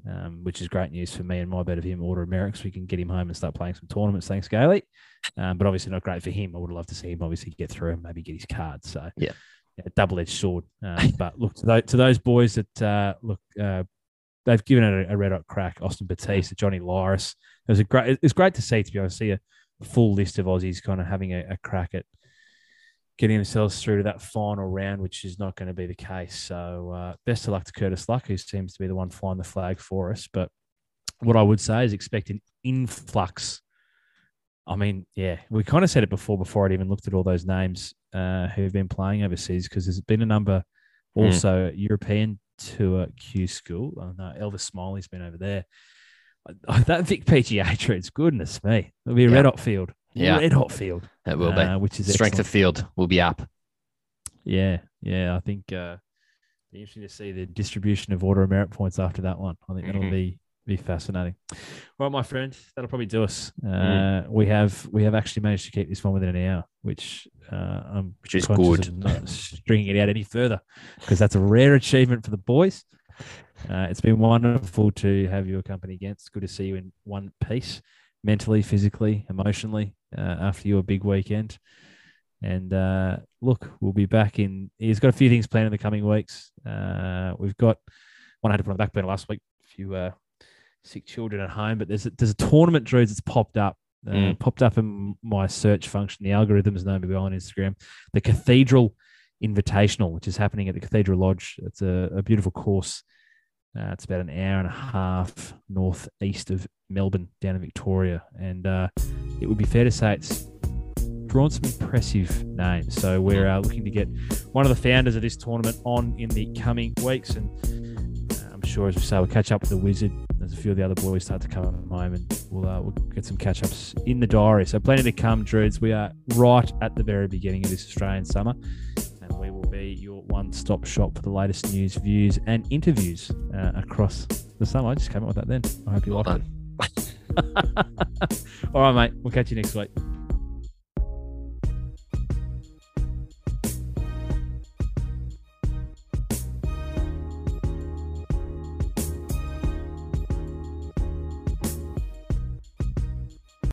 Um, which is great news for me and my bet of him order of merit so we can get him home and start playing some tournaments. Thanks, Gailey. Um, but obviously not great for him. I would love to see him obviously get through and maybe get his card. So Yeah. Yeah, double-edged sword. Uh, but look to those, to those boys that uh, look, uh, they've given it a, a red hot crack. Austin Bautista, Johnny Lyris. It was a great. It's great to see to be able to see a full list of Aussies kind of having a, a crack at getting themselves through to that final round, which is not going to be the case. So uh, best of luck to Curtis Luck, who seems to be the one flying the flag for us. But what I would say is expect an influx. I mean, yeah, we kind of said it before, before I'd even looked at all those names uh, who've been playing overseas, because there's been a number Mm. also European tour Q school. Oh, no, Elvis Smiley's been over there. That Vic PGA trades, goodness me, it'll be a Yeah. red hot field. Yeah. red hot field, It will uh, be. which is Strength excellent. of field will be up. Yeah, yeah. I think uh be interesting to see the distribution of order of merit points after that one. I think that'll Mhm. be be fascinating. Well, my friend, that'll probably do us. Uh, Mm. We have we have actually managed to keep this one within an hour, which uh, I'm Which is good. not stringing it out any further because that's a rare achievement for the boys. Uh, it's been wonderful to have your company again. It's good to see you in one piece, mentally, physically, emotionally, uh, after your big weekend. And uh, look, we'll be back in. He's got a few things planned in the coming weeks. Uh, we've got one I had to put on the back burner last week. A few uh, sick children at home, but there's a, there's a tournament, Drews, that's popped up. Uh, Mm. Popped up in my search function. The algorithms know me well on Instagram. The Cathedral Invitational, which is happening at the Cathedral Lodge. It's a, a beautiful course. Uh, it's about an hour and a half northeast of Melbourne, down in Victoria, and uh, it would be fair to say it's drawn some impressive names. So we're uh, looking to get one of the founders of this tournament on in the coming weeks, and uh, I'm sure, as we say, we'll catch up with the Wizard as a few of the other boys start to come home, and we'll uh, we'll get some catch ups in the diary. So plenty to come, Druids. We are right at the very beginning of this Australian summer, and we will be your one-stop shop for the latest news, views, and interviews uh, across the summer. I just came up with that then. I hope you Well like done. it. All right, mate. We'll catch you next week.